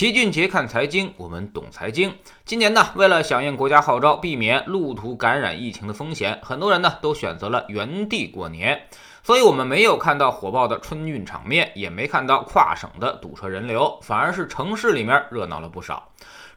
齐俊杰看财经，我们懂财经。今年呢，为了响应国家号召，避免路途感染疫情的风险，很多人呢都选择了原地过年。所以，我们没有看到火爆的春运场面，也没看到跨省的堵车人流，反而是城市里面热闹了不少。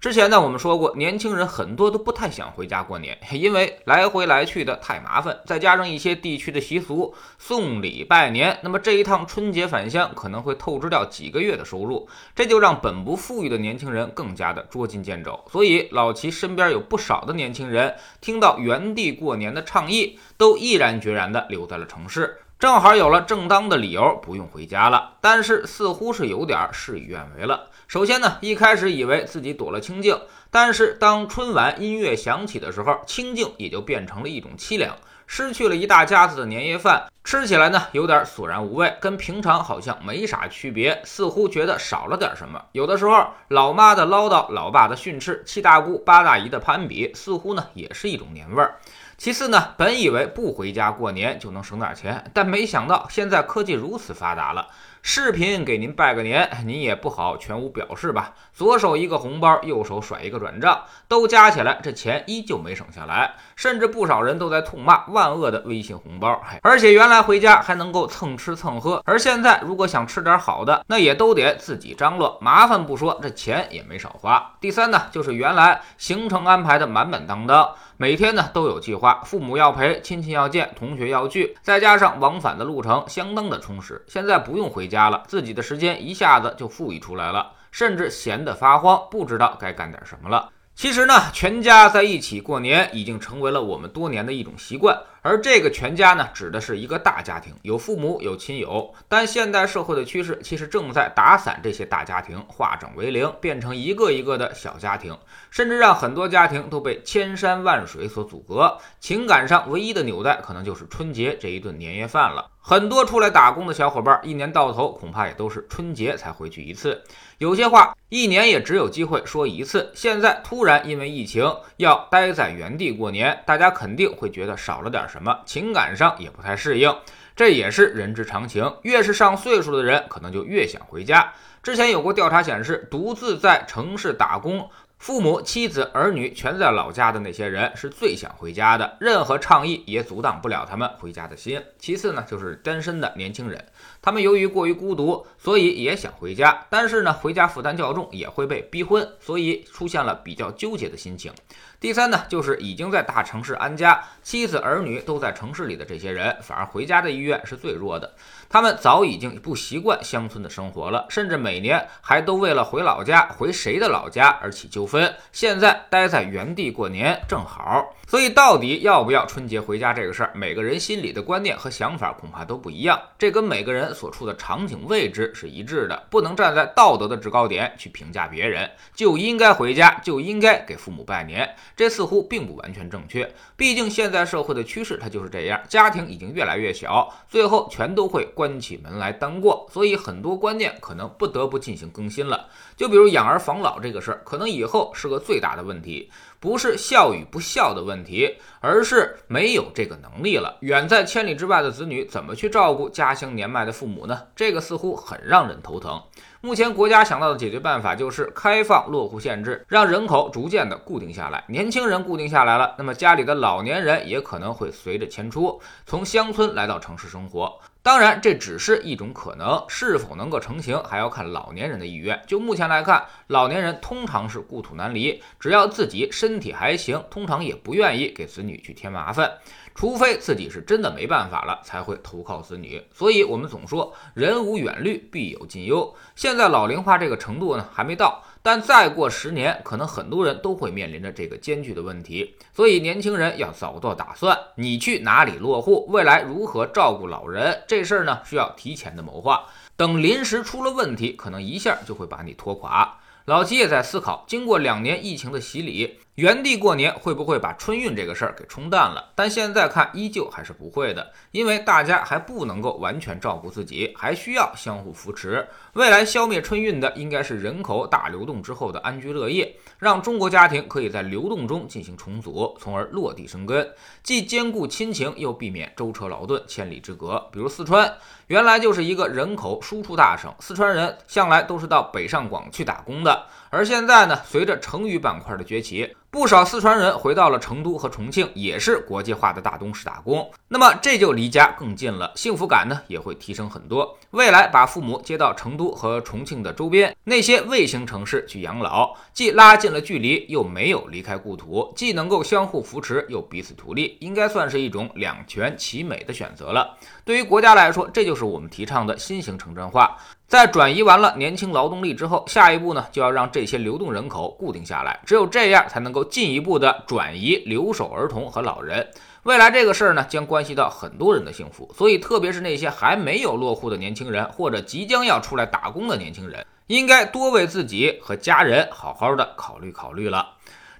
之前呢，我们说过，年轻人很多都不太想回家过年，因为来回来去的太麻烦，再加上一些地区的习俗，送礼拜年，那么这一趟春节返乡可能会透支掉几个月的收入，这就让本不富裕的年轻人更加的捉襟见肘。所以，老齐身边有不少的年轻人，听到原地过年的倡议，都毅然决然地留在了城市。正好有了正当的理由，不用回家了。但是似乎是有点事与愿违了。首先呢，一开始以为自己躲了清清静，但是当春晚音乐响起的时候，清静也就变成了一种凄凉。失去了一大家子的年夜饭，吃起来呢有点索然无味，跟平常好像没啥区别，似乎觉得少了点什么。有的时候，老妈的唠叨，老爸的训斥，七大姑八大姨的攀比，似乎呢也是一种年味儿。其次呢，本以为不回家过年就能省点钱，但没想到现在科技如此发达了，视频给您拜个年，您也不好全无表示吧？左手一个红包，右手甩一个转账，都加起来，这钱依旧没省下来，甚至不少人都在痛骂万恶的微信红包。而且原来回家还能够蹭吃蹭喝，而现在如果想吃点好的，那也都得自己张罗，麻烦不说，这钱也没少花。第三呢，就是原来行程安排的满满当当。每天呢都有计划，父母要陪，亲戚要见，同学要聚，再加上往返的路程，相当的充实。现在不用回家家了，自己的时间一下子就富裕出来了，甚至闲得发慌，不知道该干点什么了。其实呢，全家在一起过年已经成为了我们多年的一种习惯。而这个全家呢，指的是一个大家庭，有父母，有亲友。但现代社会的趋势其实正在打散这些大家庭，化整为零，变成一个一个的小家庭，甚至让很多家庭都被千山万水所阻隔。情感上唯一的纽带，可能就是春节这一顿年夜饭了。很多出来打工的小伙伴，一年到头恐怕也都是春节才回去一次。有些话一年也只有机会说一次。现在突然因为疫情要待在原地过年，大家肯定会觉得少了点什么，情感上也不太适应。这也是人之常情。越是上岁数的人，可能就越想回家。之前有过调查显示，独自在城市打工。父母、妻子、儿女全在老家的那些人是最想回家的，任何倡议也阻挡不了他们回家的心。其次呢，就是单身的年轻人，他们由于过于孤独，所以也想回家，但是呢，回家负担较重，也会被逼婚，所以出现了比较纠结的心情。第三呢，就是已经在大城市安家，妻子儿女都在城市里的这些人，反而回家的意愿是最弱的。他们早已经不习惯乡村的生活了，甚至每年还都为了回老家、回谁的老家而起纠纷。现在待在原地过年正好。所以，到底要不要春节回家这个事儿，每个人心里的观念和想法恐怕都不一样。这跟每个人所处的场景位置是一致的，不能站在道德的制高点去评价别人。就应该回家，就应该给父母拜年，这似乎并不完全正确。毕竟现在社会的趋势它就是这样，家庭已经越来越小，最后全都会关起门来单过。所以很多观念可能不得不进行更新了。就比如养儿防老这个事儿，可能以后是个最大的问题。不是孝与不孝的问题，而是没有这个能力了。远在千里之外的子女怎么去照顾家乡年迈的父母呢？这个似乎很让人头疼。目前国家想到的解决办法就是开放落户限制，让人口逐渐的固定下来。年轻人固定下来了，那么家里的老年人也可能会随着迁出，从乡村来到城市生活。当然，这只是一种可能，是否能够成型，还要看老年人的意愿。就目前来看，老年人通常是故土难离，只要自己身体还行，通常也不愿意给子女去添麻烦，除非自己是真的没办法了，才会投靠子女。所以，我们总说人无远虑，必有近忧。现现在老龄化这个程度呢，还没到。但再过十年，可能很多人都会面临着这个艰巨的问题，所以年轻人要早做打算。你去哪里落户，未来如何照顾老人，这事儿呢需要提前的谋划。等临时出了问题，可能一下就会把你拖垮。老齐也在思考，经过两年疫情的洗礼，原地过年会不会把春运这个事儿给冲淡了？但现在看依旧还是不会的，因为大家还不能够完全照顾自己，还需要相互扶持。未来消灭春运的应该是人口大流动之后的安居乐业，让中国家庭可以在流动中进行重组，从而落地生根，既兼顾亲情，又避免舟车劳顿、千里之隔。比如四川，原来就是一个人口输出大省，四川人向来都是到北上广去打工的，而现在呢，随着成渝板块的崛起。不少四川人回到了成都和重庆，也是国际化的大都市打工。那么这就离家更近了，幸福感呢也会提升很多。未来把父母接到成都和重庆的周边那些卫星城市去养老，既拉近了距离，又没有离开故土，既能够相互扶持，又彼此图利，应该算是一种两全其美的选择了。对于国家来说，这就是我们提倡的新型城镇化。在转移完了年轻劳动力之后，下一步呢就要让这些流动人口固定下来，只有这样才能够进一步的转移留守儿童和老人。未来这个事儿呢将关系到很多人的幸福，所以特别是那些还没有落户的年轻人，或者即将要出来打工的年轻人，应该多为自己和家人好好的考虑考虑了。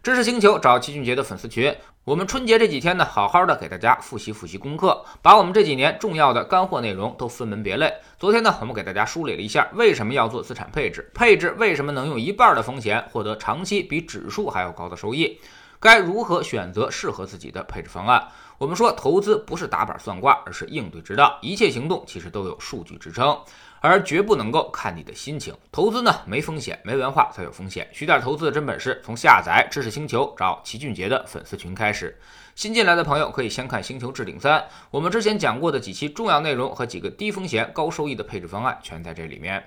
知识星球找齐俊杰的粉丝群。我们春节这几天呢，好好的给大家复习复习功课，把我们这几年重要的干货内容都分门别类。昨天呢，我们给大家梳理了一下为什么要做资产配置，配置为什么能用一半的风险获得长期比指数还要高的收益，该如何选择适合自己的配置方案。我们说，投资不是打板算卦，而是应对之道，一切行动其实都有数据支撑。而绝不能够看你的心情。投资呢，没风险，没文化才有风险。学点投资的真本事，从下载知识星球找齐俊杰的粉丝群开始。新进来的朋友可以先看《星球置顶三》，我们之前讲过的几期重要内容和几个低风险高收益的配置方案全在这里面。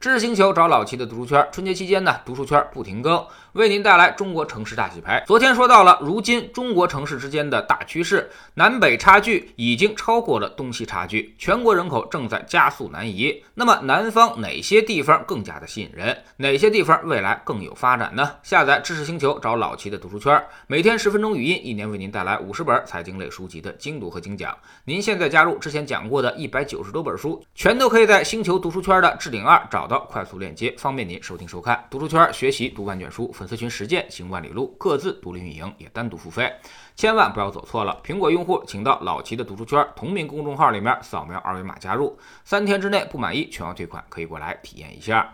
知识星球找老齐的读书圈，春节期间呢，读书圈不停更，为您带来中国城市大洗牌。昨天说到了，如今中国城市之间的大趋势，南北差距已经超过了东西差距，全国人口正在加速南移。那么南方哪些地方更加的吸引人？哪些地方未来更有发展呢？下载知识星球找老齐的读书圈，每天十分钟语音，一年为您带来五十本财经类书籍的精读和精讲。您现在加入之前讲过的一百九十多本书，全都可以在星球读书圈的置顶二找。的快速链接，方便您收听收看。读书圈学习读万卷书，粉丝群实践行万里路，各自独立运营，也单独付费，千万不要走错了。苹果用户请到老齐的读书圈同名公众号里面扫描二维码加入，三天之内不满意全额退款，可以过来体验一下。